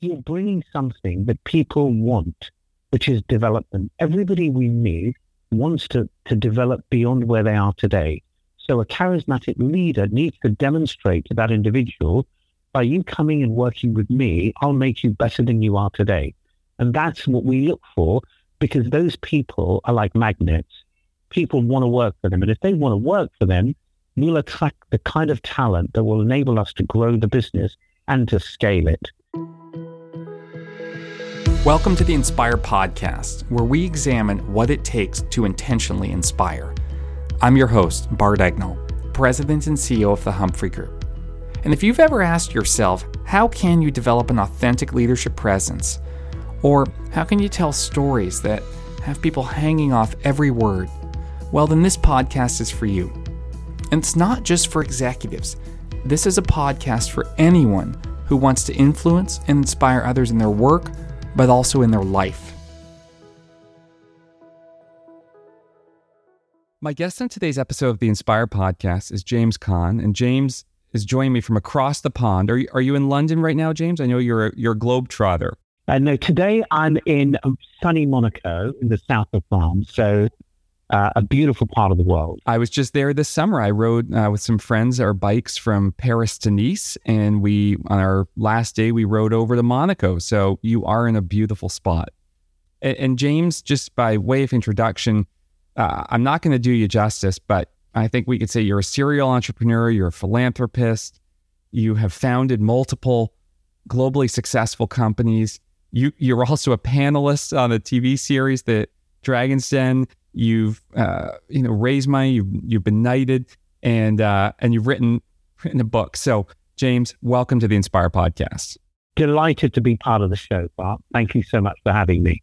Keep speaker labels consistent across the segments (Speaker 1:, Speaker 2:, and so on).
Speaker 1: you're bringing something that people want, which is development. Everybody we meet wants to, to develop beyond where they are today. So a charismatic leader needs to demonstrate to that individual by you coming and working with me, I'll make you better than you are today. And that's what we look for because those people are like magnets. People want to work for them. And if they want to work for them, we'll attract the kind of talent that will enable us to grow the business and to scale it.
Speaker 2: Welcome to the Inspire Podcast, where we examine what it takes to intentionally inspire. I'm your host, Bart Egnal, President and CEO of the Humphrey Group. And if you've ever asked yourself, how can you develop an authentic leadership presence? Or how can you tell stories that have people hanging off every word? Well, then this podcast is for you. And it's not just for executives. This is a podcast for anyone who wants to influence and inspire others in their work but also in their life. My guest on today's episode of the Inspire podcast is James Caan, and James is joining me from across the pond. Are you, are you in London right now, James? I know you're a, you're a globetrotter.
Speaker 1: Uh, no, today I'm in sunny Monaco in the south of France. So uh, a beautiful part of the world.
Speaker 2: I was just there this summer. I rode uh, with some friends our bikes from Paris to Nice, and we on our last day we rode over to Monaco. So you are in a beautiful spot. And, and James, just by way of introduction, uh, I'm not going to do you justice, but I think we could say you're a serial entrepreneur, you're a philanthropist, you have founded multiple globally successful companies. You you're also a panelist on a TV series that Dragon's Den You've uh, you know raised money. You've you've been knighted, and uh, and you've written written a book. So James, welcome to the Inspire Podcast.
Speaker 1: Delighted to be part of the show, Bart. Thank you so much for having me.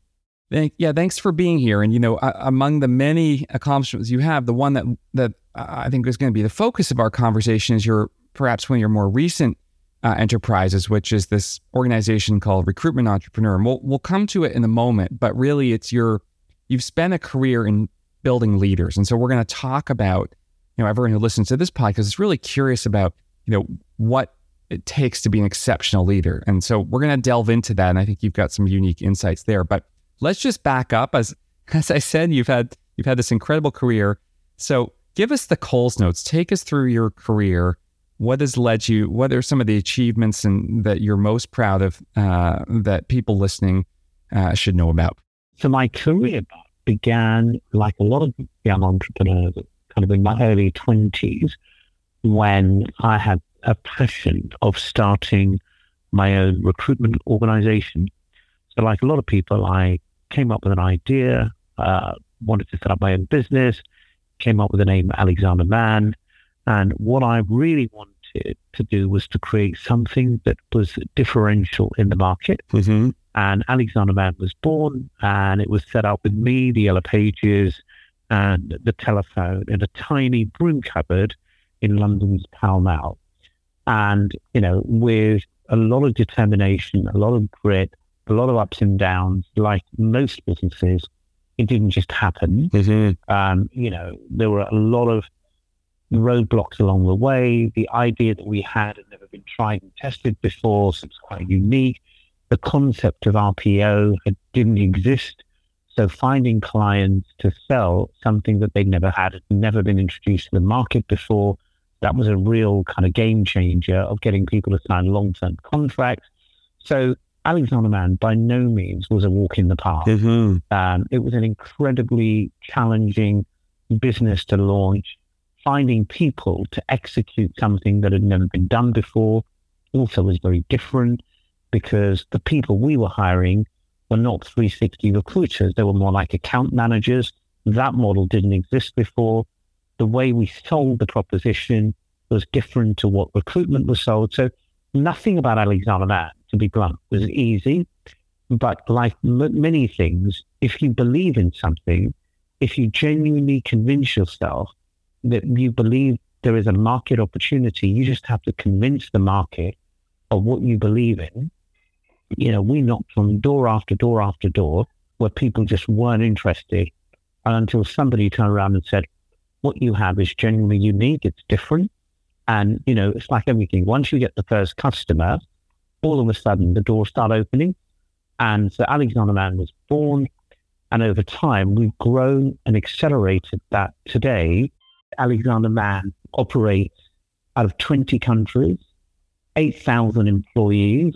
Speaker 2: Thank, yeah, thanks for being here. And you know, uh, among the many accomplishments you have, the one that that I think is going to be the focus of our conversation is your perhaps one of your more recent uh, enterprises, which is this organization called Recruitment Entrepreneur. And we'll we'll come to it in a moment, but really, it's your you've spent a career in building leaders. And so we're going to talk about, you know, everyone who listens to this podcast is really curious about, you know, what it takes to be an exceptional leader. And so we're going to delve into that. And I think you've got some unique insights there. But let's just back up. As as I said, you've had you've had this incredible career. So give us the Coles notes. Take us through your career. What has led you? What are some of the achievements and that you're most proud of uh, that people listening uh, should know about?
Speaker 1: So my career began like a lot of young entrepreneurs, kind of in my early twenties, when I had a passion of starting my own recruitment organization. So, like a lot of people, I came up with an idea, uh, wanted to set up my own business, came up with the name Alexander Mann. And what I really wanted to do was to create something that was differential in the market. Mm-hmm. And Alexander Mann was born, and it was set up with me, the yellow pages, and the telephone in a tiny broom cupboard in London's Pall Mall. And, you know, with a lot of determination, a lot of grit, a lot of ups and downs, like most businesses, it didn't just happen. Mm-hmm. Um, you know, there were a lot of roadblocks along the way. The idea that we had had never been tried and tested before, so it's quite unique the concept of RPO didn't exist. So finding clients to sell something that they'd never had, had never been introduced to the market before, that was a real kind of game changer of getting people to sign long-term contracts. So Alexander Mann by no means was a walk in the park. Mm-hmm. Um, it was an incredibly challenging business to launch. Finding people to execute something that had never been done before also was very different because the people we were hiring were not 360 recruiters. They were more like account managers. That model didn't exist before. The way we sold the proposition was different to what recruitment was sold. So nothing about Alexander to be blunt, was easy. But like m- many things, if you believe in something, if you genuinely convince yourself that you believe there is a market opportunity, you just have to convince the market of what you believe in you know, we knocked on door after door after door where people just weren't interested until somebody turned around and said, what you have is genuinely unique. It's different. And, you know, it's like everything. Once you get the first customer, all of a sudden the doors start opening. And so Alexander Mann was born. And over time, we've grown and accelerated that today. Alexander Mann operates out of 20 countries, 8,000 employees,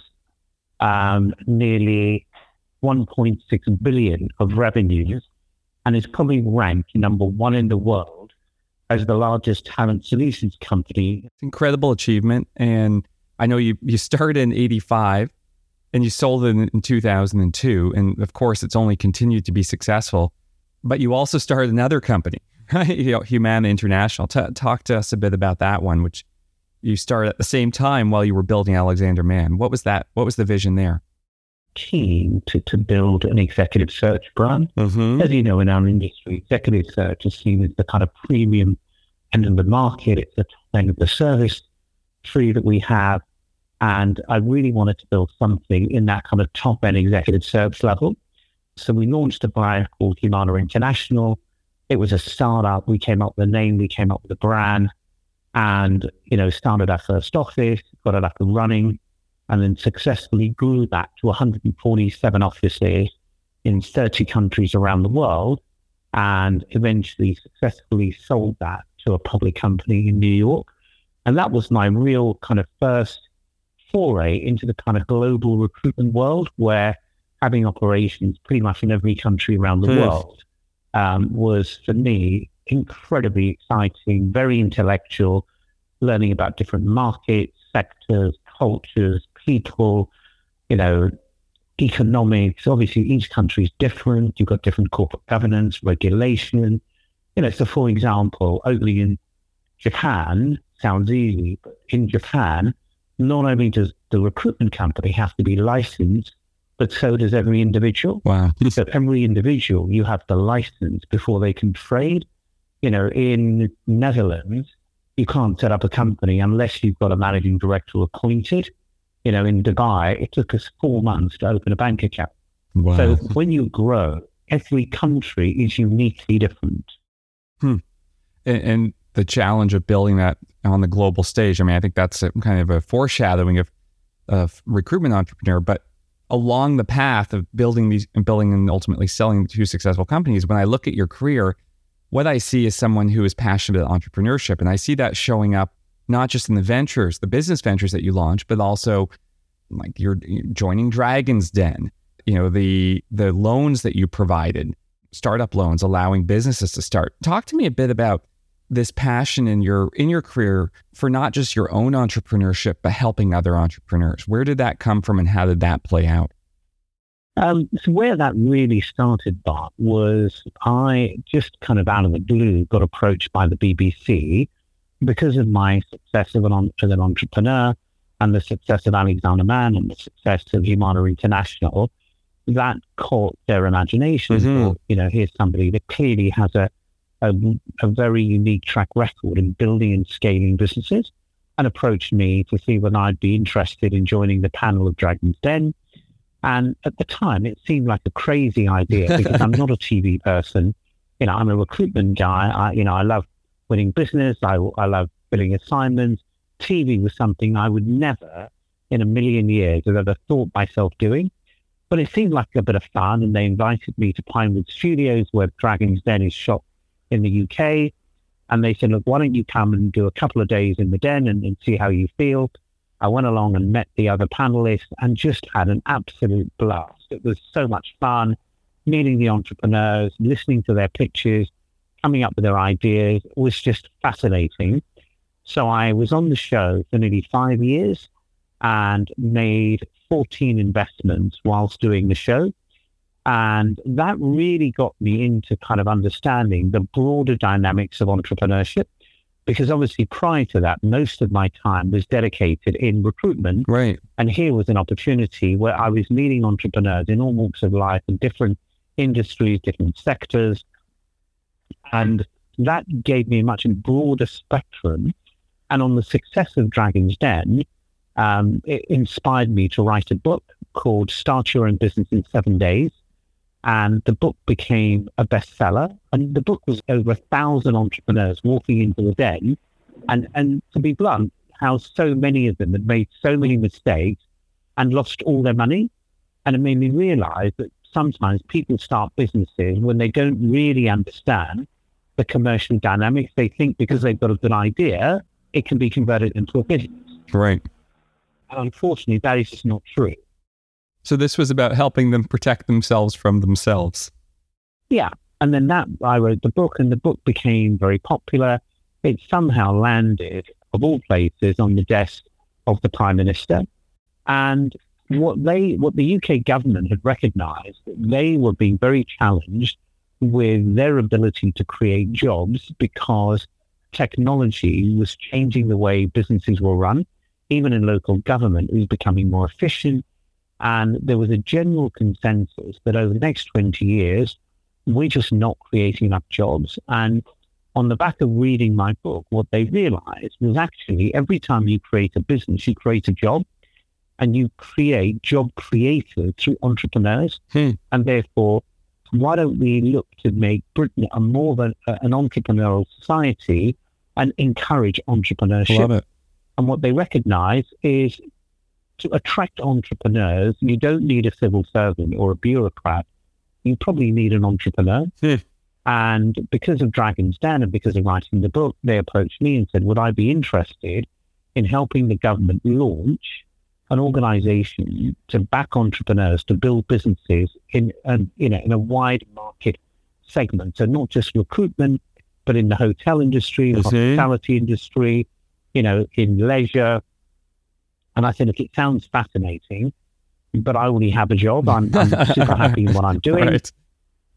Speaker 1: um, nearly 1.6 billion of revenues, and is probably ranked number one in the world as the largest talent solutions company.
Speaker 2: It's incredible achievement. And I know you, you started in 85 and you sold it in, in 2002. And of course, it's only continued to be successful. But you also started another company, you know, Humana International. T- talk to us a bit about that one, which you started at the same time while you were building Alexander Mann. What was that? What was the vision there?
Speaker 1: Keen to, to build an executive search brand.
Speaker 2: Mm-hmm.
Speaker 1: As you know, in our industry, executive search is seen as the kind of premium end of the market. It's the top end of the service tree that we have. And I really wanted to build something in that kind of top end executive search level. So we launched a brand called Humana International. It was a startup. We came up with a name, we came up with a brand, and you know, started our first office, got it up and running, and then successfully grew that to 147 offices in 30 countries around the world, and eventually successfully sold that to a public company in New York. And that was my real kind of first foray into the kind of global recruitment world where having operations pretty much in every country around the mm. world um, was for me incredibly exciting, very intellectual, learning about different markets, sectors, cultures, people, you know, economics. Obviously, each country is different. You've got different corporate governance, regulation. You know, so for example, opening in Japan sounds easy, but in Japan, not only does the recruitment company have to be licensed, but so does every individual.
Speaker 2: Wow.
Speaker 1: so every individual, you have the license before they can trade. You know, in Netherlands, you can't set up a company unless you've got a managing director appointed. You know, in Dubai, it took us four months to open a bank account. Wow. So when you grow, every country is uniquely different.
Speaker 2: Hmm. And, and the challenge of building that on the global stage. I mean, I think that's a, kind of a foreshadowing of, of recruitment entrepreneur, but along the path of building these and building and ultimately selling two successful companies, when I look at your career, what I see is someone who is passionate about entrepreneurship. And I see that showing up not just in the ventures, the business ventures that you launch, but also like you're joining Dragon's Den, you know, the the loans that you provided, startup loans allowing businesses to start. Talk to me a bit about this passion in your in your career for not just your own entrepreneurship but helping other entrepreneurs where did that come from and how did that play out
Speaker 1: um, so where that really started Bart was I just kind of out of the blue got approached by the BBC because of my success as an, as an entrepreneur and the success of Alexander Mann and the success of Humana International that caught their imagination. Mm-hmm. you know, here's somebody that clearly has a a, a very unique track record in building and scaling businesses and approached me to see whether I'd be interested in joining the panel of Dragon's Den. And at the time, it seemed like a crazy idea because I'm not a TV person. You know, I'm a recruitment guy. I, you know, I love winning business. I, I love filling assignments. TV was something I would never in a million years have ever thought myself doing. But it seemed like a bit of fun. And they invited me to Pinewood Studios where Dragon's Den is shot in the UK. And they said, look, why don't you come and do a couple of days in the den and, and see how you feel? I went along and met the other panelists and just had an absolute blast. It was so much fun meeting the entrepreneurs, listening to their pitches, coming up with their ideas. It was just fascinating. So I was on the show for nearly five years and made 14 investments whilst doing the show. And that really got me into kind of understanding the broader dynamics of entrepreneurship. Because obviously, prior to that, most of my time was dedicated in recruitment.
Speaker 2: Right.
Speaker 1: And here was an opportunity where I was meeting entrepreneurs in all walks of life and different industries, different sectors. And that gave me a much broader spectrum. And on the success of Dragon's Den, um, it inspired me to write a book called Start Your Own Business in Seven Days and the book became a bestseller. And the book was over a thousand entrepreneurs walking into the den. And, and to be blunt, how so many of them had made so many mistakes and lost all their money. And it made me realize that sometimes people start businesses when they don't really understand the commercial dynamics. They think because they've got a good idea, it can be converted into a business.
Speaker 2: Right.
Speaker 1: And unfortunately, that is just not true.
Speaker 2: So this was about helping them protect themselves from themselves.
Speaker 1: Yeah. And then that I wrote the book and the book became very popular. It somehow landed, of all places, on the desk of the Prime Minister. And what they what the UK government had recognized they were being very challenged with their ability to create jobs because technology was changing the way businesses were run. Even in local government, it was becoming more efficient. And there was a general consensus that over the next 20 years, we're just not creating enough jobs. And on the back of reading my book, what they realized was actually every time you create a business, you create a job and you create job creators through entrepreneurs.
Speaker 2: Hmm.
Speaker 1: And therefore, why don't we look to make Britain a more of an, an entrepreneurial society and encourage entrepreneurship?
Speaker 2: Love it.
Speaker 1: And what they recognize is to attract entrepreneurs, you don't need a civil servant or a bureaucrat. You probably need an entrepreneur.
Speaker 2: Hmm.
Speaker 1: And because of Dragon's Den and because of writing the book, they approached me and said, Would I be interested in helping the government launch an organization to back entrepreneurs to build businesses in an, you know in a wide market segment. So not just recruitment, but in the hotel industry, the hospitality industry, you know, in leisure. And I said, look, it sounds fascinating, but I already have a job. I'm, I'm super happy in what I'm doing.
Speaker 2: Right.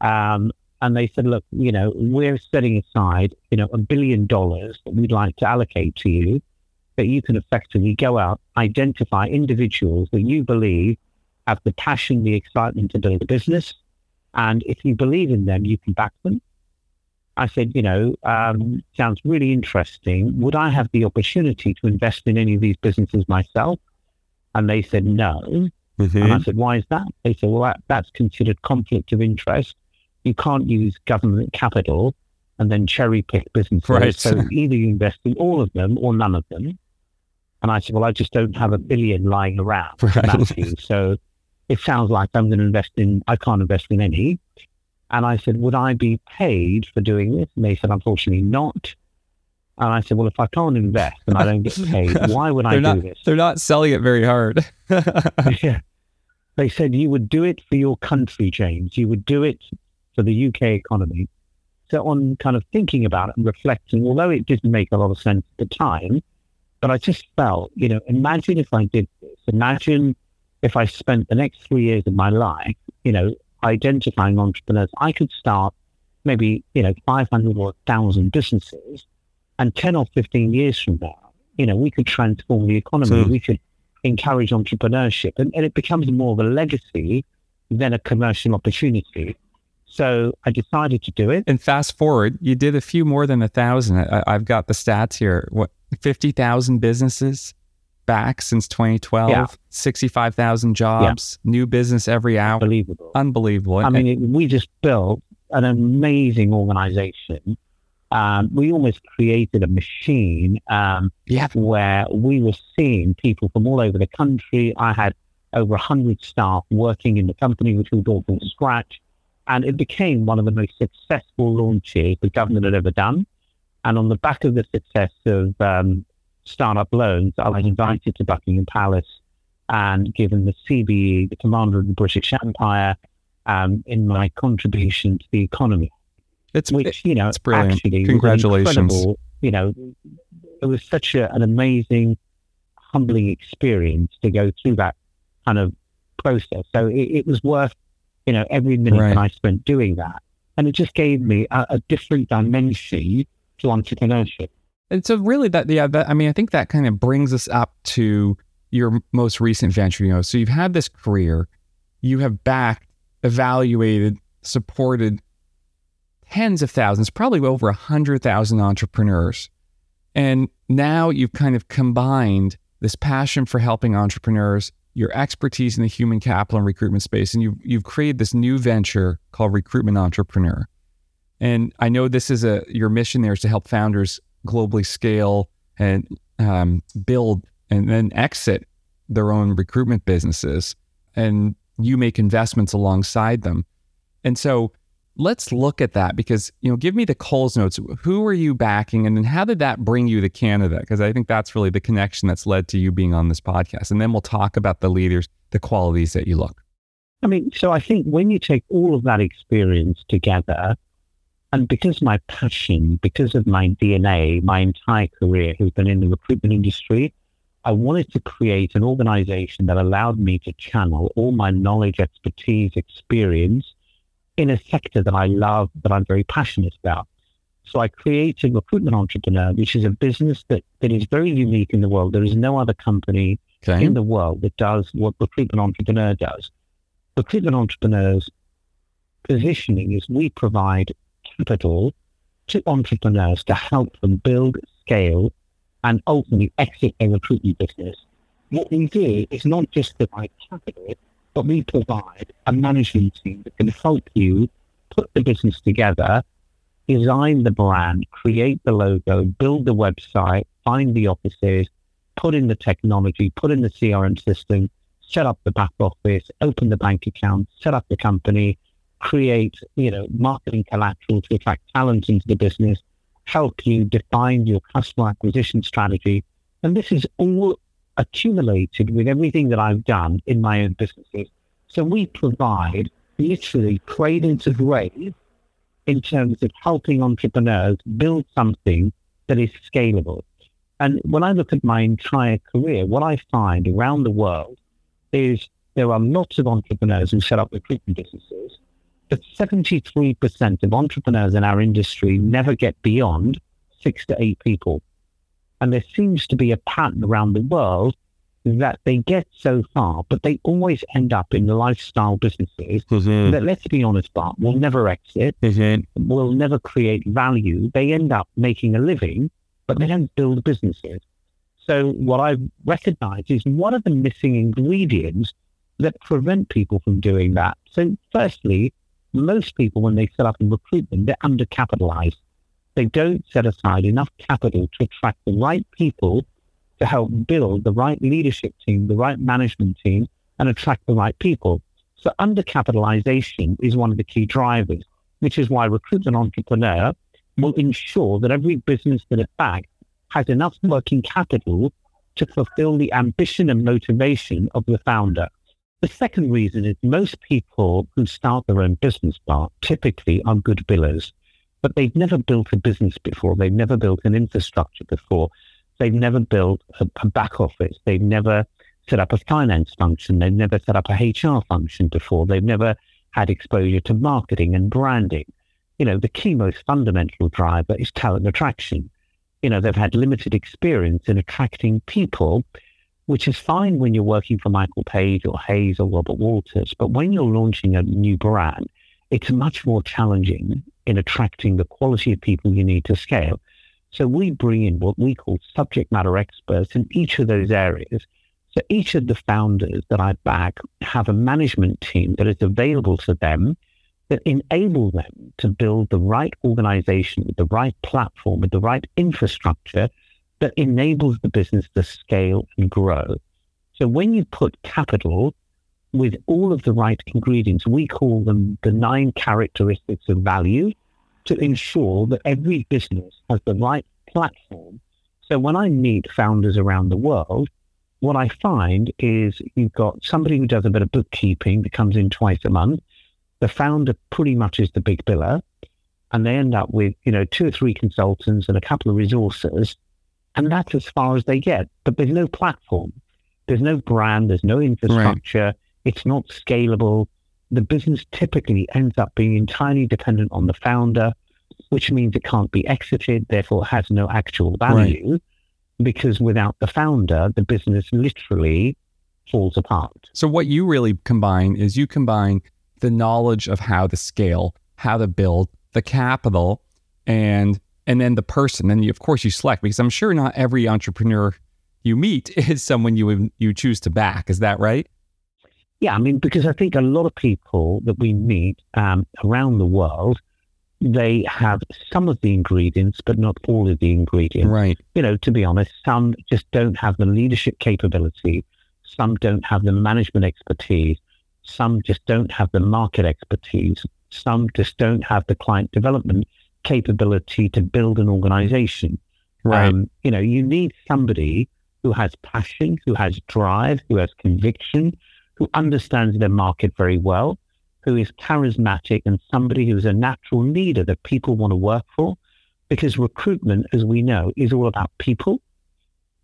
Speaker 1: Um, and they said, look, you know, we're setting aside, you know, a billion dollars that we'd like to allocate to you that you can effectively go out, identify individuals that you believe have the passion, the excitement to build a business. And if you believe in them, you can back them. I said, you know, um, sounds really interesting. Would I have the opportunity to invest in any of these businesses myself? And they said, no.
Speaker 2: Mhm.
Speaker 1: And I said, why is that? They said, well, that, that's considered conflict of interest. You can't use government capital and then cherry pick businesses.
Speaker 2: Right.
Speaker 1: So either you invest in all of them or none of them. And I said, well, I just don't have a billion lying around,
Speaker 2: Right.
Speaker 1: So it sounds like I'm going to invest in, I can't invest in any. And I said, would I be paid for doing this? And they said, unfortunately not. And I said, well, if I can't invest and I don't get paid, why would I do
Speaker 2: not
Speaker 1: this?
Speaker 2: they're not selling it very hard.
Speaker 1: yeah. They said you would do it for your country, James. You would do it for the UK economy. So on kind of thinking about it and reflecting, although it didn't make a lot of sense at the time, but I just felt, you know, imagine if I did this. Imagine if I spent the next three years of my life, you know, identifying entrepreneurs. I could start maybe, you know, 500 or 1,000 businesses. And 10 or 15 years from now, you know, we could transform the economy.
Speaker 2: So-
Speaker 1: we could encourage entrepreneurship. And, and it becomes more of a legacy than a commercial opportunity. So I decided to do it.
Speaker 2: and fast forward, you did a few more than a thousand. I, I've got the stats here. What fifty thousand businesses back since 2012.
Speaker 1: Yeah.
Speaker 2: 65,000 jobs. New business every hour.
Speaker 1: Unbelievable.
Speaker 2: Unbelievable.
Speaker 1: I mean, it, we just built an amazing organization. Um, we almost created a machine um,
Speaker 2: yeah.
Speaker 1: where we were seeing people from all over the country. I had over 100 staff working in the company, which we built from scratch. And it became one of the most successful launches the government had ever done. And on the back of the success of um, startup loans, I was invited to Buckingham Palace and given the CBE, the Commander of the British Empire, um, in my contribution to the economy
Speaker 2: It's
Speaker 1: which you know
Speaker 2: it's brilliant.
Speaker 1: actually
Speaker 2: Congratulations.
Speaker 1: You know, it was such a, an amazing, humbling experience to go through that kind of process. So it, it was worth you know every minute
Speaker 2: Right.
Speaker 1: that I spent doing that, and it just gave me a, a different dimension to entrepreneurship.
Speaker 2: And so, really, that yeah, that, I mean, I think that kind of brings us up to your most recent venture. You know, so you've had this career, you have backed, evaluated, supported tens of thousands, probably over a hundred thousand entrepreneurs, and now you've kind of combined this passion for helping entrepreneurs, your expertise in the human capital and recruitment space, and you've you've created this new venture called Recruitment Entrepreneur. And I know this is a your mission there is to help founders globally scale and um, build and then exit their own recruitment businesses and you make investments alongside them. And so let's look at that because, you know, give me the Coles notes. Who are you backing? And then how did that bring you to Canada? Because I think that's really the connection that's led to you being on this podcast. And then we'll talk about the leaders, the qualities that you look.
Speaker 1: I mean, so I think when you take all of that experience together, and because my passion, because of my DNA, my entire career has been in the recruitment industry, I wanted to create an organization that allowed me to channel all my knowledge, expertise, experience in a sector that I love, that I'm very passionate about. So I created Recruitment Entrepreneur, which is a business that, that is very unique in the world. There is no other company okay. in the world that does what Recruitment Entrepreneur does. Recruitment Entrepreneur's positioning is we provide capital to entrepreneurs to help them build, scale, and ultimately exit their recruitment business. What we do is not just provide capital, but we provide a management team that can help you put the business together, design the brand, create the logo, build the website, find the offices, put in the technology, put in the CRM system, set up the back office, open the bank account, set up the company, create, you know, marketing collateral to attract talent into the business, help you define your customer acquisition strategy. And this is all accumulated with everything that I've done in my own businesses. So we provide literally cradle to grave in terms of helping entrepreneurs build something that is scalable. And when I look at my entire career, what I find around the world is there are lots of entrepreneurs who set up recruitment businesses but 73% of entrepreneurs in our industry never get beyond six to eight people. And there seems to be a pattern around the world that they get so far, but they always end up in the lifestyle businesses mm-hmm. that, let's be honest, Bart, will never exit, mm-hmm. will never create value. They end up making a living, but they don't build businesses. So what I recognize is what are the missing ingredients that prevent people from doing that? So firstly, most people, when they set up in recruitment, they're undercapitalized. They don't set aside enough capital to attract the right people to help build the right leadership team, the right management team, and attract the right people. So undercapitalization is one of the key drivers, which is why Recruitment Entrepreneur will ensure that every business that it backs has enough working capital to fulfill the ambition and motivation of the founder. The second reason is most people who start their own business Bart typically are good billers, but they've never built a business before. They've never built an infrastructure before. They've never built a, a back office. They've never set up a finance function. They've never set up a HR function before. They've never had exposure to marketing and branding. You know, the key most fundamental driver is talent attraction. You know, they've had limited experience in attracting people which is fine when you're working for Michael Page or Hays or Robert Walters. But when you're launching a new brand, it's much more challenging in attracting the quality of people you need to scale. So we bring in what we call subject matter experts in each of those areas. So each of the founders that I back have a management team that is available to them that enable them to build the right organization with the right platform, with the right infrastructure that enables the business to scale and grow. So when you put capital with all of the right ingredients, we call them the nine characteristics of value to ensure that every business has the right platform. So when I meet founders around the world, what I find is you've got somebody who does a bit of bookkeeping that comes in twice a month. The founder pretty much is the big biller. And they end up with, you know, two or three consultants and a couple of resources and that's as far as they get. But there's no platform, there's no brand, there's no infrastructure. Right. It's not scalable. The business typically ends up being entirely dependent on the founder, which means it can't be exited, therefore has no actual value. Right. Because without the founder, the business literally falls apart.
Speaker 2: So, what you really combine is you combine the knowledge of how to scale, how to build, the capital, and and then the person. And you, of course, you select because I'm sure not every entrepreneur you meet is someone you you choose to back. Is that right?
Speaker 1: Yeah, I mean, because I think a lot of people that we meet um, around the world, they have some of the ingredients, but not all of the ingredients.
Speaker 2: Right.
Speaker 1: You know, to be honest, some just don't have the leadership capability. Some don't have the management expertise. Some just don't have the market expertise. Some just don't have the client development capability to build an organization.
Speaker 2: Right. Um,
Speaker 1: you know, you need somebody who has passion, who has drive, who has conviction, who understands their market very well, who is charismatic and somebody who's a natural leader that people want to work for. Because recruitment, as we know, is all about people.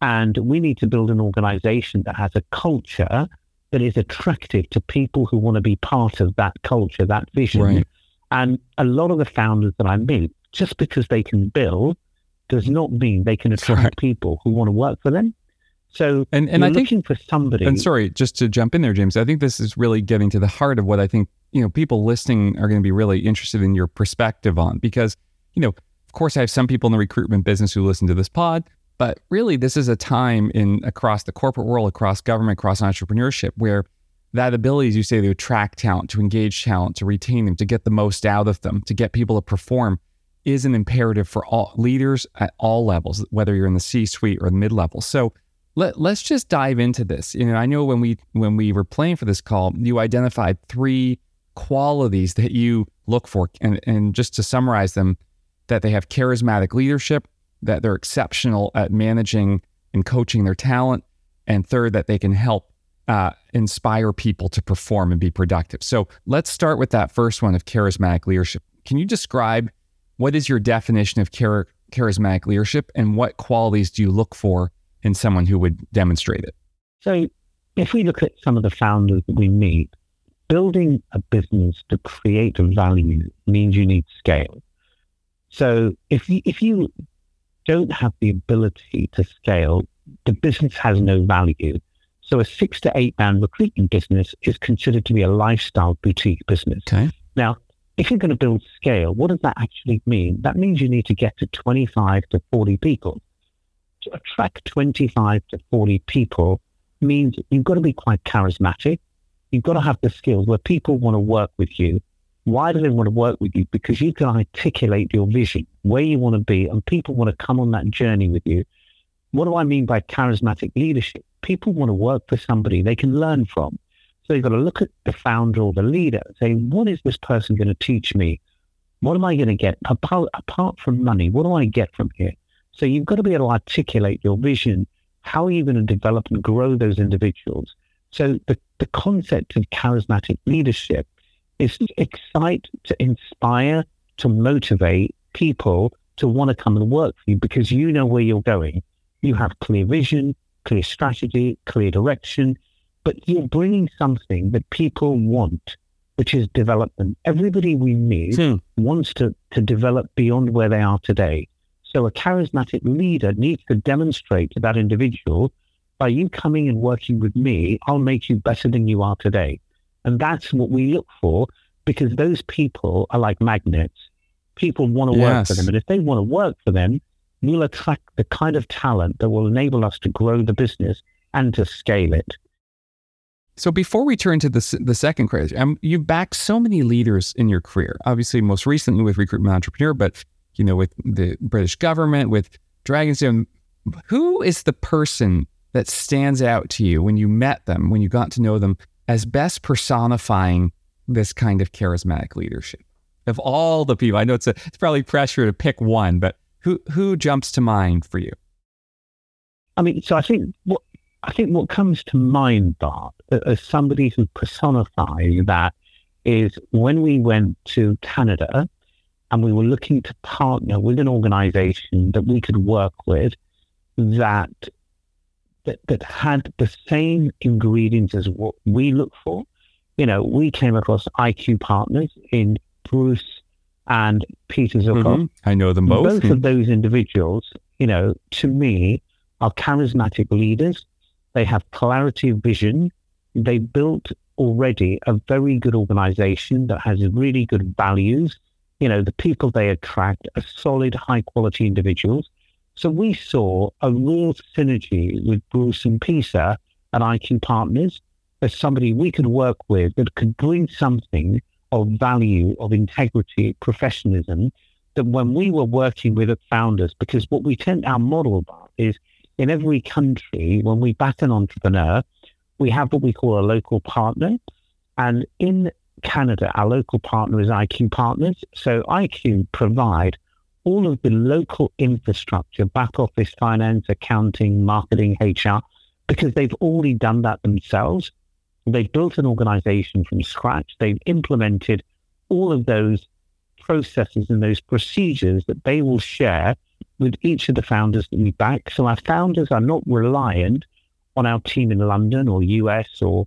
Speaker 1: And we need to build an organization that has a culture that is attractive to people who want to be part of that culture, that vision. Right. And a lot of the founders that I meet, just because they can build does not mean they can attract right. people who want to work for them. So and, and I think, looking for somebody.
Speaker 2: And sorry, just to jump in there, James, I think this is really getting to the heart of what I think, you know, people listening are going to be really interested in your perspective on because, you know, of course I have some people in the recruitment business who listen to this pod, but really this is a time in across the corporate world, across government, across entrepreneurship where that ability, as you say, to attract talent, to engage talent, to retain them, to get the most out of them, to get people to perform is an imperative for all leaders at all levels, whether you're in the C-suite or the mid-level. So let, let's just dive into this. You know, I know when we when we were playing for this call, you identified three qualities that you look for, and and just to summarize them, that they have charismatic leadership, that they're exceptional at managing and coaching their talent, and third, that they can help uh, inspire people to perform and be productive. So let's start with that first one of charismatic leadership. Can you describe what is your definition of char- charismatic leadership, and what qualities do you look for in someone who would demonstrate it?
Speaker 1: So, if we look at some of the founders that we meet, building a business to create value means you need scale. So, if you, if you don't have the ability to scale, the business has no value. So, a six to eight man recruitment business is considered to be a lifestyle boutique business.
Speaker 2: Okay.
Speaker 1: Now, if you're going to build scale, what does that actually mean? That means you need to get to 25 to 40 people to attract 25 to 40 people means you've got to be quite charismatic. You've got to have the skills where people want to work with you. Why do they want to work with you? Because you can articulate your vision, where you want to be, and people want to come on that journey with you. What do I mean by charismatic leadership? People want to work for somebody they can learn from. So you've got to look at the founder or the leader and say, what is this person going to teach me? What am I going to get apart, apart from money? What do I get from here? So you've got to be able to articulate your vision. How are you going to develop and grow those individuals? So the, the concept of charismatic leadership is to excite, to inspire, to motivate people to want to come and work for you because you know where you're going. You have clear vision, clear strategy, clear direction, but you're bringing something that people want, which is development. Everybody we meet hmm. wants to, to develop beyond where they are today. So a charismatic leader needs to demonstrate to that individual by you coming and working with me, I'll make you better than you are today. And that's what we look for because those people are like magnets. People want to yes. work for them. And if they want to work for them, we'll attract the kind of talent that will enable us to grow the business and to scale it.
Speaker 2: So before we turn to the, the second criteria, um, you've backed so many leaders in your career, obviously most recently with Recruitment Entrepreneur, but you know, with the British government, with Dragon's Who is the person that stands out to you when you met them, when you got to know them, as best personifying this kind of charismatic leadership? Of all the people, I know it's a, it's probably pressure to pick one, but who who jumps to mind for you?
Speaker 1: I mean, so I think what I think what comes to mind, Bart, as somebody who personifies that, is when we went to Canada and we were looking to partner with an organization that we could work with that that, that had the same ingredients as what we look for. You know, we came across IQ partners in Bruce and Peter Zucker. Mm-hmm.
Speaker 2: I know them both.
Speaker 1: Both of those individuals, you know, to me, are charismatic leaders. They have clarity of vision. They built already a very good organization that has really good values you know, the people they attract are solid, high quality individuals. So we saw a real synergy with Bruce and Peter at IQ Partners as somebody we could work with that could bring something of value, of integrity, professionalism, that when we were working with the founders, because what we tend our model about is in every country, when we back an entrepreneur, we have what we call a local partner. And in Canada, our local partner is IQ Partners. So IQ provide all of the local infrastructure, back office finance, accounting, marketing, HR, because they've already done that themselves. They've built an organization from scratch. They've implemented all of those processes and those procedures that they will share with each of the founders that we back. So our founders are not reliant on our team in London or US or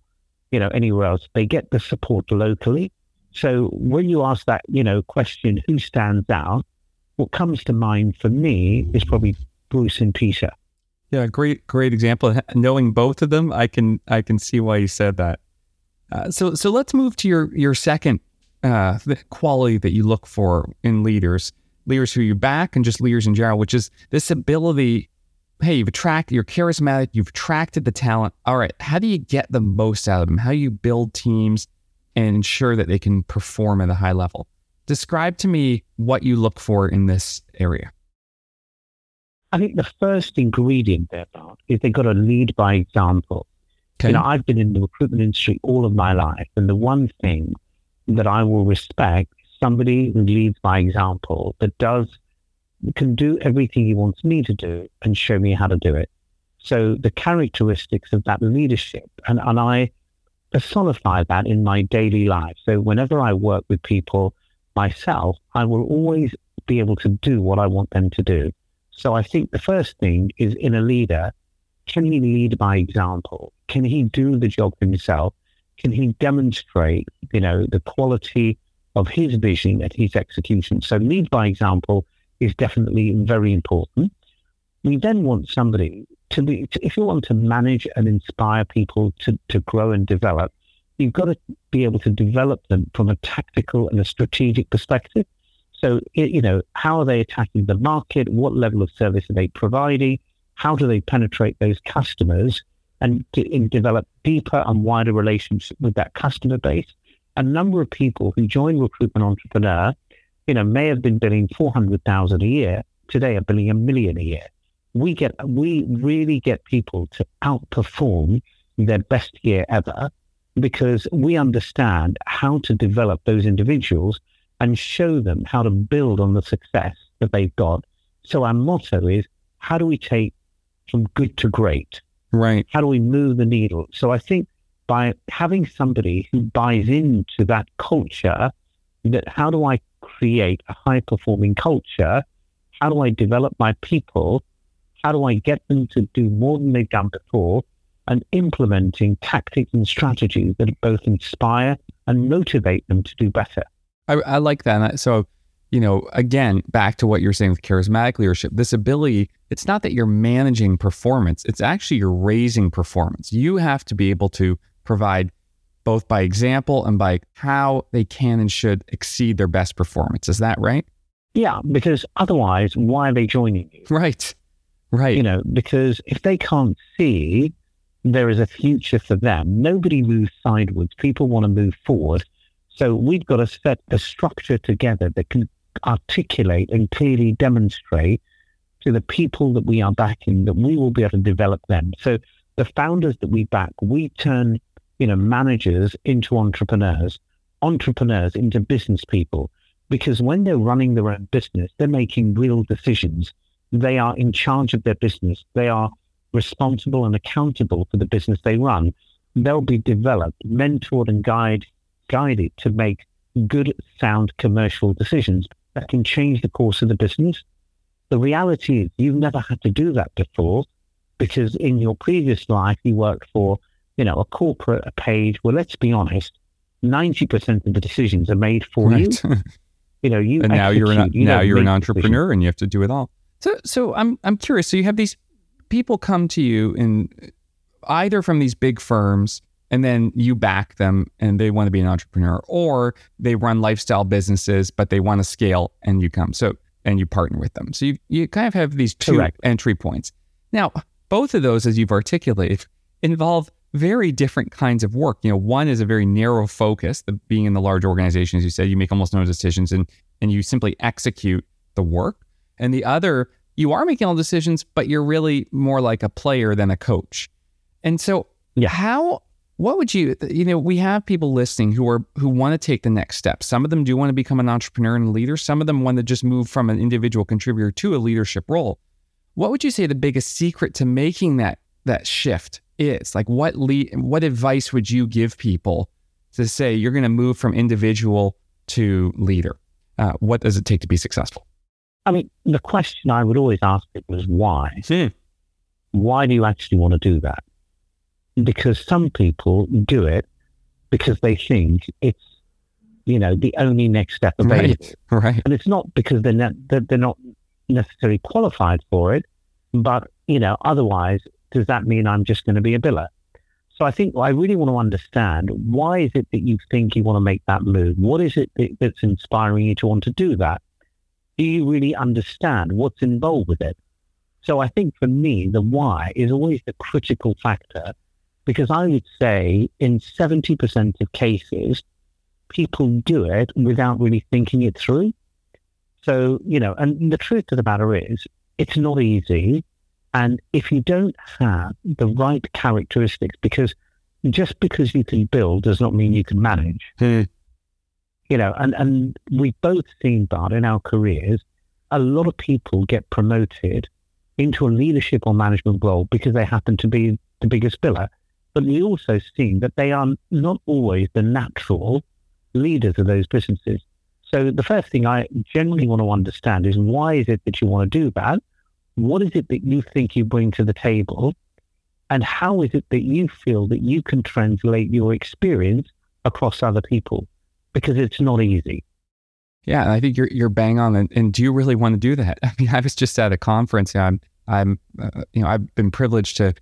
Speaker 1: you know anywhere else. They get the support locally. So when you ask that you know question, who stands out? What comes to mind for me is probably Bruce and Peter.
Speaker 2: Yeah, great, great example. Knowing both of them, I can I can see why you said that. Uh, so so let's move to your your second uh, quality that you look for in leaders, leaders who you back, and just leaders in general, which is this ability hey, you've attracted, you're charismatic, you've attracted the talent. All right, how do you get the most out of them? How do you build teams and ensure that they can perform at a high level? Describe to me what you look for in this area.
Speaker 1: I think the first ingredient there, Bart, is they've got to lead by example. Okay. You know, I've been in the recruitment industry all of my life, and the one thing that I will respect is somebody who leads by example, that does can do everything he wants me to do and show me how to do it. So the characteristics of that leadership, and, and I personify that in my daily life. So whenever I work with people myself, I will always be able to do what I want them to do. So I think the first thing is in a leader, can he lead by example? Can he do the job himself? Can he demonstrate, you know, the quality of his vision and his execution? So lead by example is definitely very important. We then want somebody to be, if you want to manage and inspire people to, to grow and develop, you've got to be able to develop them from a tactical and a strategic perspective. So, you know, how are they attacking the market? What level of service are they providing? How do they penetrate those customers and, and develop deeper and wider relationships with that customer base? A number of people who join Recruitment Entrepreneur you know, may have been billing 400,000 a year, today are billing a million a year. We get, we really get people to outperform their best year ever because we understand how to develop those individuals and show them how to build on the success that they've got. So our motto is, how do we take from good to great?
Speaker 2: Right.
Speaker 1: How do we move the needle? So I think by having somebody who buys into that culture, that how do I create a high performing culture? How do I develop my people? How do I get them to do more than they've done before? And implementing tactics and strategies that both inspire and motivate them to do better.
Speaker 2: I, I like that. So, you know, again, back to what you're saying with charismatic leadership, this ability, it's not that you're managing performance, it's actually you're raising performance. You have to be able to provide both by example and by how they can and should exceed their best performance. Is that right?
Speaker 1: Yeah, because otherwise, why are they joining you?
Speaker 2: Right. Right.
Speaker 1: You know, because if they can't see there is a future for them, nobody moves sideways. People want to move forward. So we've got to set a structure together that can articulate and clearly demonstrate to the people that we are backing that we will be able to develop them. So the founders that we back, we turn you know, managers into entrepreneurs, entrepreneurs into business people. Because when they're running their own business, they're making real decisions. They are in charge of their business. They are responsible and accountable for the business they run. They'll be developed, mentored, and guide, guided to make good, sound commercial decisions that can change the course of the business. The reality is you've never had to do that before because in your previous life, you worked for you know, a corporate, a page. Well, let's be honest, 90% of the decisions are made for right. you. You know, you
Speaker 2: and now you're an, you now you're an entrepreneur and you have to do it all. So, so I'm I'm curious. So you have these people come to you in either from these big firms and then you back them and they want to be an entrepreneur or they run lifestyle businesses but they want to scale and you come so and you partner with them so you, you kind of have these two Correct. entry points now both of those as you've articulated involve very different kinds of work. You know, one is a very narrow focus, the being in the large organizations, you said you make almost no decisions and and you simply execute the work. And the other, you are making all decisions, but you're really more like a player than a coach. And so Yeah. How what would you you know we have people listening who are who want to take the next step. Some of them do want to become an entrepreneur and a leader. Some of them want to just move from an individual contributor to a leadership role. What would you say the biggest secret to making that that shift is? Like what lead what advice would you give people to say you're going to move from individual to leader uh, what does it take to be successful?
Speaker 1: I mean the question i would always ask people is why. Hmm. why do you actually want to do that because some people do it because they think it's you know the only next step available.
Speaker 2: right, right.
Speaker 1: and it's not because they're, ne- they're not necessarily qualified for it but you know otherwise does that mean i'm just going to be a biller? So i think i really want to understand why is it that you think you want to make that move? What is it that, that's inspiring you to want to do that? Do you really understand what's involved with it? So i think for me the why is always the critical factor because I would say in 70% of cases, people do it without really thinking it through. So, you know, and the truth of the matter is, it's not easy. And if you don't have the right characteristics, because just because you can build does not mean you can manage. Hmm. You know, and, and we've both seen that in our careers. A lot of people get promoted into a leadership or management role because they happen to be the biggest biller. But we also see that they are not always the natural leaders of those businesses. So the first thing I generally want to understand is why is it that you want to do that? What is it that you think you bring to the table? And how is it that you feel that you can translate your experience across other people? Because it's not easy.
Speaker 2: Yeah, I think you're you're bang on. And, and do you really want to do that? I mean, I was just at a conference. I'm I'm uh, you know I've been privileged to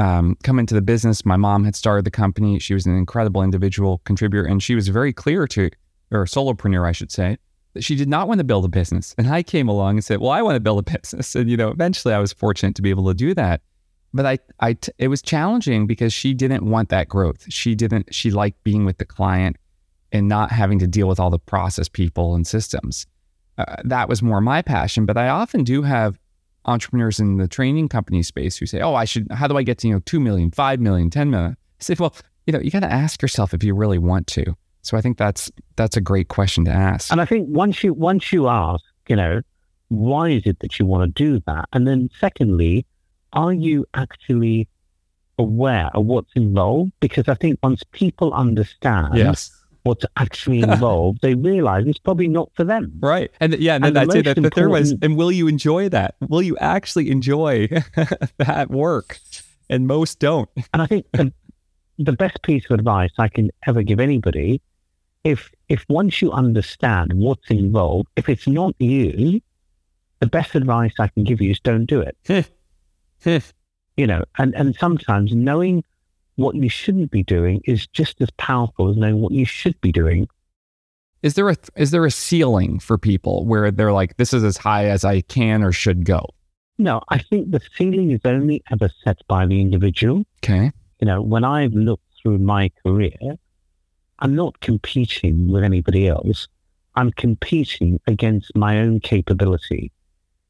Speaker 2: um, come into the business. My mom had started the company. She was an incredible individual contributor, and she was very clear to, or solopreneur, I should say, that she did not want to build a business. And I came along and said, "Well, I want to build a business." And you know, eventually, I was fortunate to be able to do that. But I, I, t- it was challenging because she didn't want that growth. She didn't. She liked being with the client and not having to deal with all the process people and systems. Uh, that was more my passion. But I often do have entrepreneurs in the training company space who say, "Oh, I should. How do I get to you know two million, five million, ten million? I say, "Well, you know, you got to ask yourself if you really want to." So I think that's that's a great question to ask.
Speaker 1: And I think once you once you ask, you know, why is it that you want to do that? And then secondly, are you actually aware of what's involved? Because I think once people understand
Speaker 2: yes
Speaker 1: what's actually involved, they realize it's probably not for them.
Speaker 2: Right. And yeah, and, and then I'd say that the third was, and will you enjoy that? Will you actually enjoy that work? And most don't.
Speaker 1: And I think the, the best piece of advice I can ever give anybody, if if once you understand what's involved, if it's not you, the best advice I can give you is don't do it. you know, and, and sometimes knowing what you shouldn't be doing is just as powerful as knowing what you should be doing.
Speaker 2: Is there a is there a ceiling for people where they're like, this is as high as I can or should go?
Speaker 1: No, I think the ceiling is only ever set by the individual.
Speaker 2: Okay.
Speaker 1: You know, when I've looked through my career, I'm not competing with anybody else. I'm competing against my own capability.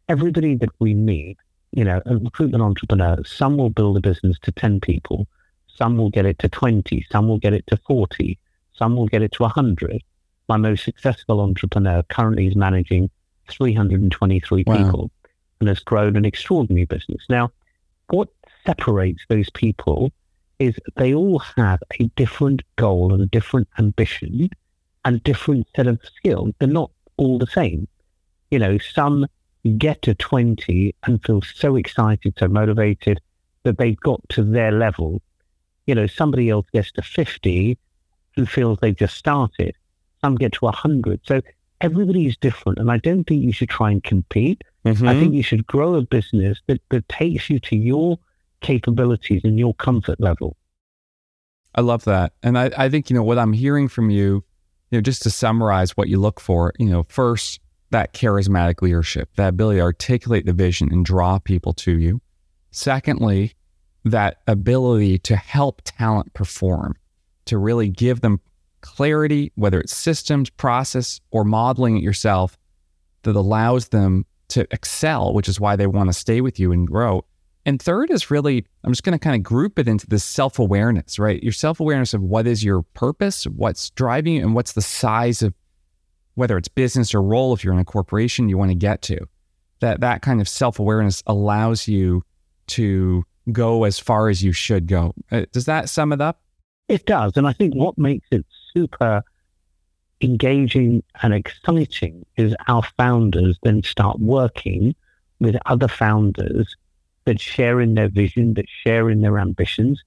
Speaker 1: Everybody that we meet, you know, a recruitment entrepreneur, some will build a business to 10 people, some will get it to 20, some will get it to 40, some will get it to 100. My most successful entrepreneur currently is managing 323 wow. people and has grown an extraordinary business. Now, what separates those people is they all have a different goal and a different ambition and a different set of skills. They're not all the same. You know, some get to 20 and feel so excited, so motivated that they've got to their level you know, somebody else gets to 50 and feels they've just started. Some get to 100. So everybody is different. And I don't think you should try and compete. Mm-hmm. I think you should grow a business that, that takes you to your capabilities and your comfort level.
Speaker 2: I love that. And I, I think, you know, what I'm hearing from you, you know, just to summarize what you look for, you know, first, that charismatic leadership, that ability to articulate the vision and draw people to you. Secondly, that ability to help talent perform, to really give them clarity, whether it's systems, process, or modeling it yourself, that allows them to excel, which is why they want to stay with you and grow. And third is really, I'm just going to kind of group it into this self awareness, right? Your self awareness of what is your purpose, what's driving you, and what's the size of whether it's business or role, if you're in a corporation you want to get to. That, that kind of self awareness allows you to go as far as you should go. Uh, does that sum it up?
Speaker 1: It does. And I think what makes it super engaging and exciting is our founders then start working with other founders that share in their vision, that share in their ambitions.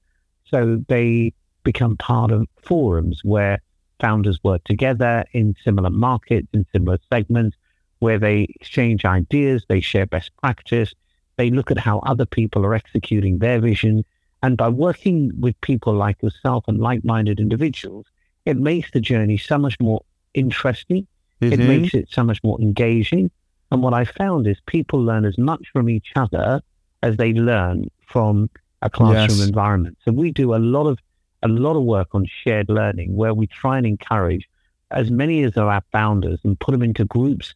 Speaker 1: So they become part of forums where founders work together in similar markets, in similar segments, where they exchange ideas, they share best practice, they look at how other people are executing their vision. And by working with people like yourself and like minded individuals, it makes the journey so much more interesting. Mm-hmm. It makes it so much more engaging. And what I found is people learn as much from each other as they learn from a classroom yes. environment. So we do a lot of a lot of work on shared learning where we try and encourage as many as our founders and put them into groups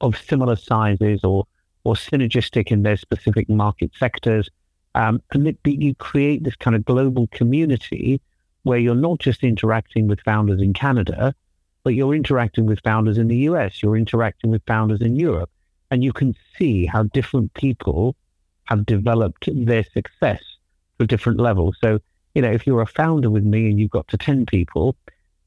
Speaker 1: of similar sizes or or synergistic in their specific market sectors. Um, and you create this kind of global community where you're not just interacting with founders in Canada, but you're interacting with founders in the US, you're interacting with founders in Europe, and you can see how different people have developed their success to different levels. So, you know, if you're a founder with me and you've got to 10 people,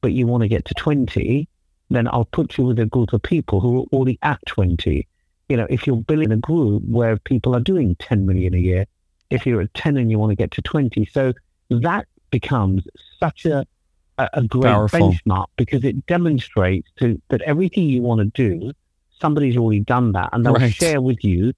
Speaker 1: but you want to get to 20, then I'll put you with a group of people who are already at 20. You know, if you're building a group where people are doing 10 million a year, if you're at 10 and you want to get to 20. So that becomes such a, a, great Powerful. benchmark because it demonstrates to, that everything you want to do, somebody's already done that and they'll right. share with you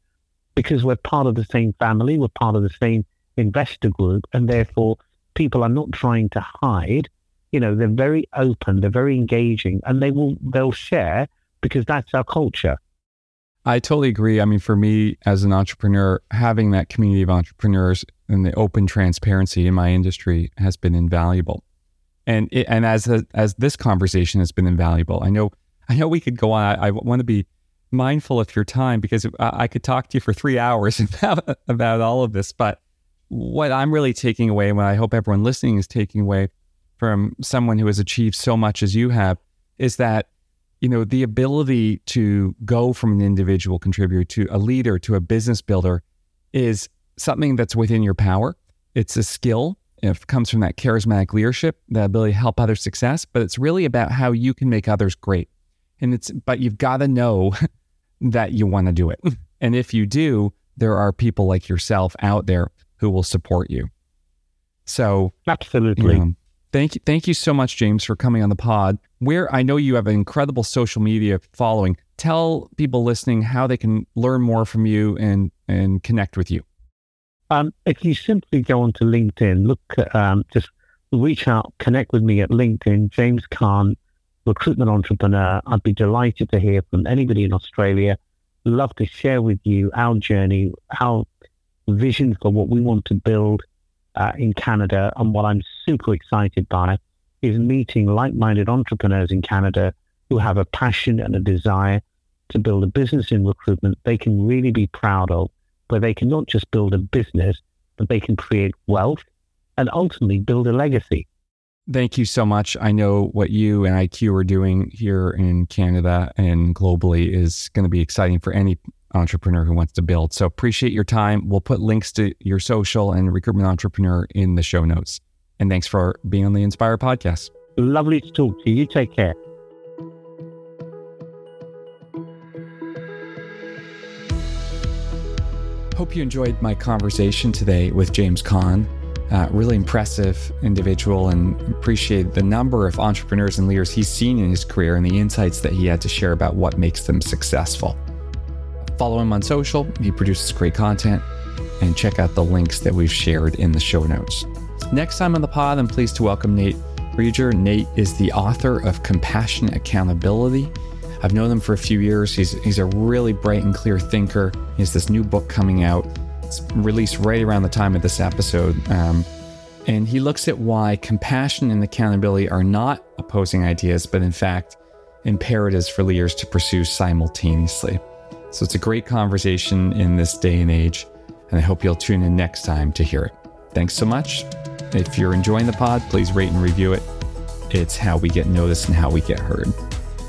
Speaker 1: because we're part of the same family, we're part of the same investor group, and therefore people are not trying to hide. You know, they're very open, they're very engaging, and they will they'll share because that's our culture.
Speaker 2: I totally agree. I mean, for me as an entrepreneur, having that community of entrepreneurs and the open transparency in my industry has been invaluable. And it, and as as this conversation has been invaluable, I know I know we could go on. I, I want to be mindful of your time because I could talk to you for three hours about, about all of this. But what I'm really taking away, and what I hope everyone listening is taking away from someone who has achieved so much as you have, is that you know the ability to go from an individual contributor to a leader to a business builder is something that's within your power. It's a skill. It comes from that charismatic leadership, the ability to help others success, but it's really about how you can make others great. And it's but you've got to know that you want to do it. Mm. And if you do, there are people like yourself out there who will support you. So,
Speaker 1: absolutely. You know,
Speaker 2: thank you, thank you so much, James, for coming on the pod. Where I know you have an incredible social media following. Tell people listening how they can learn more from you and and connect with you.
Speaker 1: Um, if you simply go onto LinkedIn, look, um, just reach out, connect with me at LinkedIn, James Caan, recruitment entrepreneur. I'd be delighted to hear from anybody in Australia. Love to share with you our journey, our vision for what we want to build uh, in Canada. And what I'm super excited by is meeting like minded entrepreneurs in Canada who have a passion and a desire to build a business in recruitment they can really be proud of, where they can not just build a business, but they can create wealth and ultimately build a legacy.
Speaker 2: Thank you so much. I know what you and IQ are doing here in Canada and globally is going to be exciting for any entrepreneur who wants to build. So appreciate your time. We'll put links to your social and recruitment entrepreneur in the show notes. And thanks for being on the Inspire podcast.
Speaker 1: Lovely to talk to you. Take care.
Speaker 2: Hope you enjoyed my conversation today with James Caan. uh, really impressive individual and appreciate the number of entrepreneurs and leaders he's seen in his career and the insights that he had to share about what makes them successful. Follow him on social, he produces great content, and check out the links that we've shared in the show notes. Next time on the pod, I'm pleased to welcome Nate Regier. Nate is the author of Compassionate Accountability. I've known him for a few years. He's, he's a really bright and clear thinker. He has this new book coming out It's released right around the time of this episode. Um, and he looks at why compassion and accountability are not opposing ideas, but in fact, imperatives for leaders to pursue simultaneously. So it's a great conversation in this day and age. And I hope you'll tune in next time to hear it. Thanks so much. If you're enjoying the pod, please rate and review it. It's how we get noticed and how we get heard.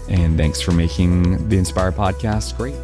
Speaker 2: And thanks for making the Inspire podcast great.